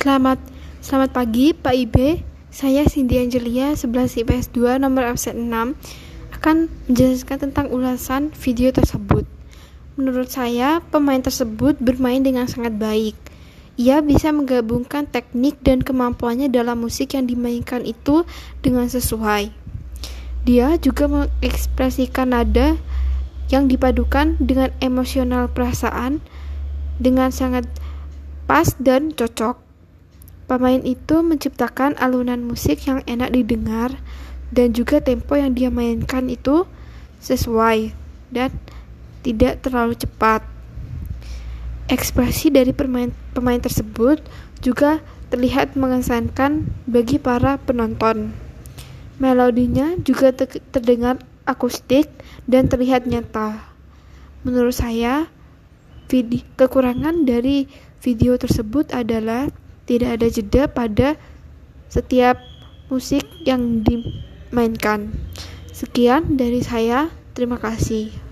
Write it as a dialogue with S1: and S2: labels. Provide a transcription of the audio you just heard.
S1: Selamat selamat pagi Pak Ibe. Saya Cindy Angelia 11 IPS 2 nomor absen 6 akan menjelaskan tentang ulasan video tersebut. Menurut saya, pemain tersebut bermain dengan sangat baik. Ia bisa menggabungkan teknik dan kemampuannya dalam musik yang dimainkan itu dengan sesuai. Dia juga mengekspresikan nada yang dipadukan dengan emosional perasaan dengan sangat pas dan cocok. Pemain itu menciptakan alunan musik yang enak didengar dan juga tempo yang dia mainkan itu sesuai dan tidak terlalu cepat. Ekspresi dari pemain, pemain tersebut juga terlihat mengesankan bagi para penonton. Melodinya juga terdengar akustik dan terlihat nyata. Menurut saya, kekurangan dari video tersebut adalah tidak ada jeda pada setiap musik yang dimainkan. Sekian dari saya, terima kasih.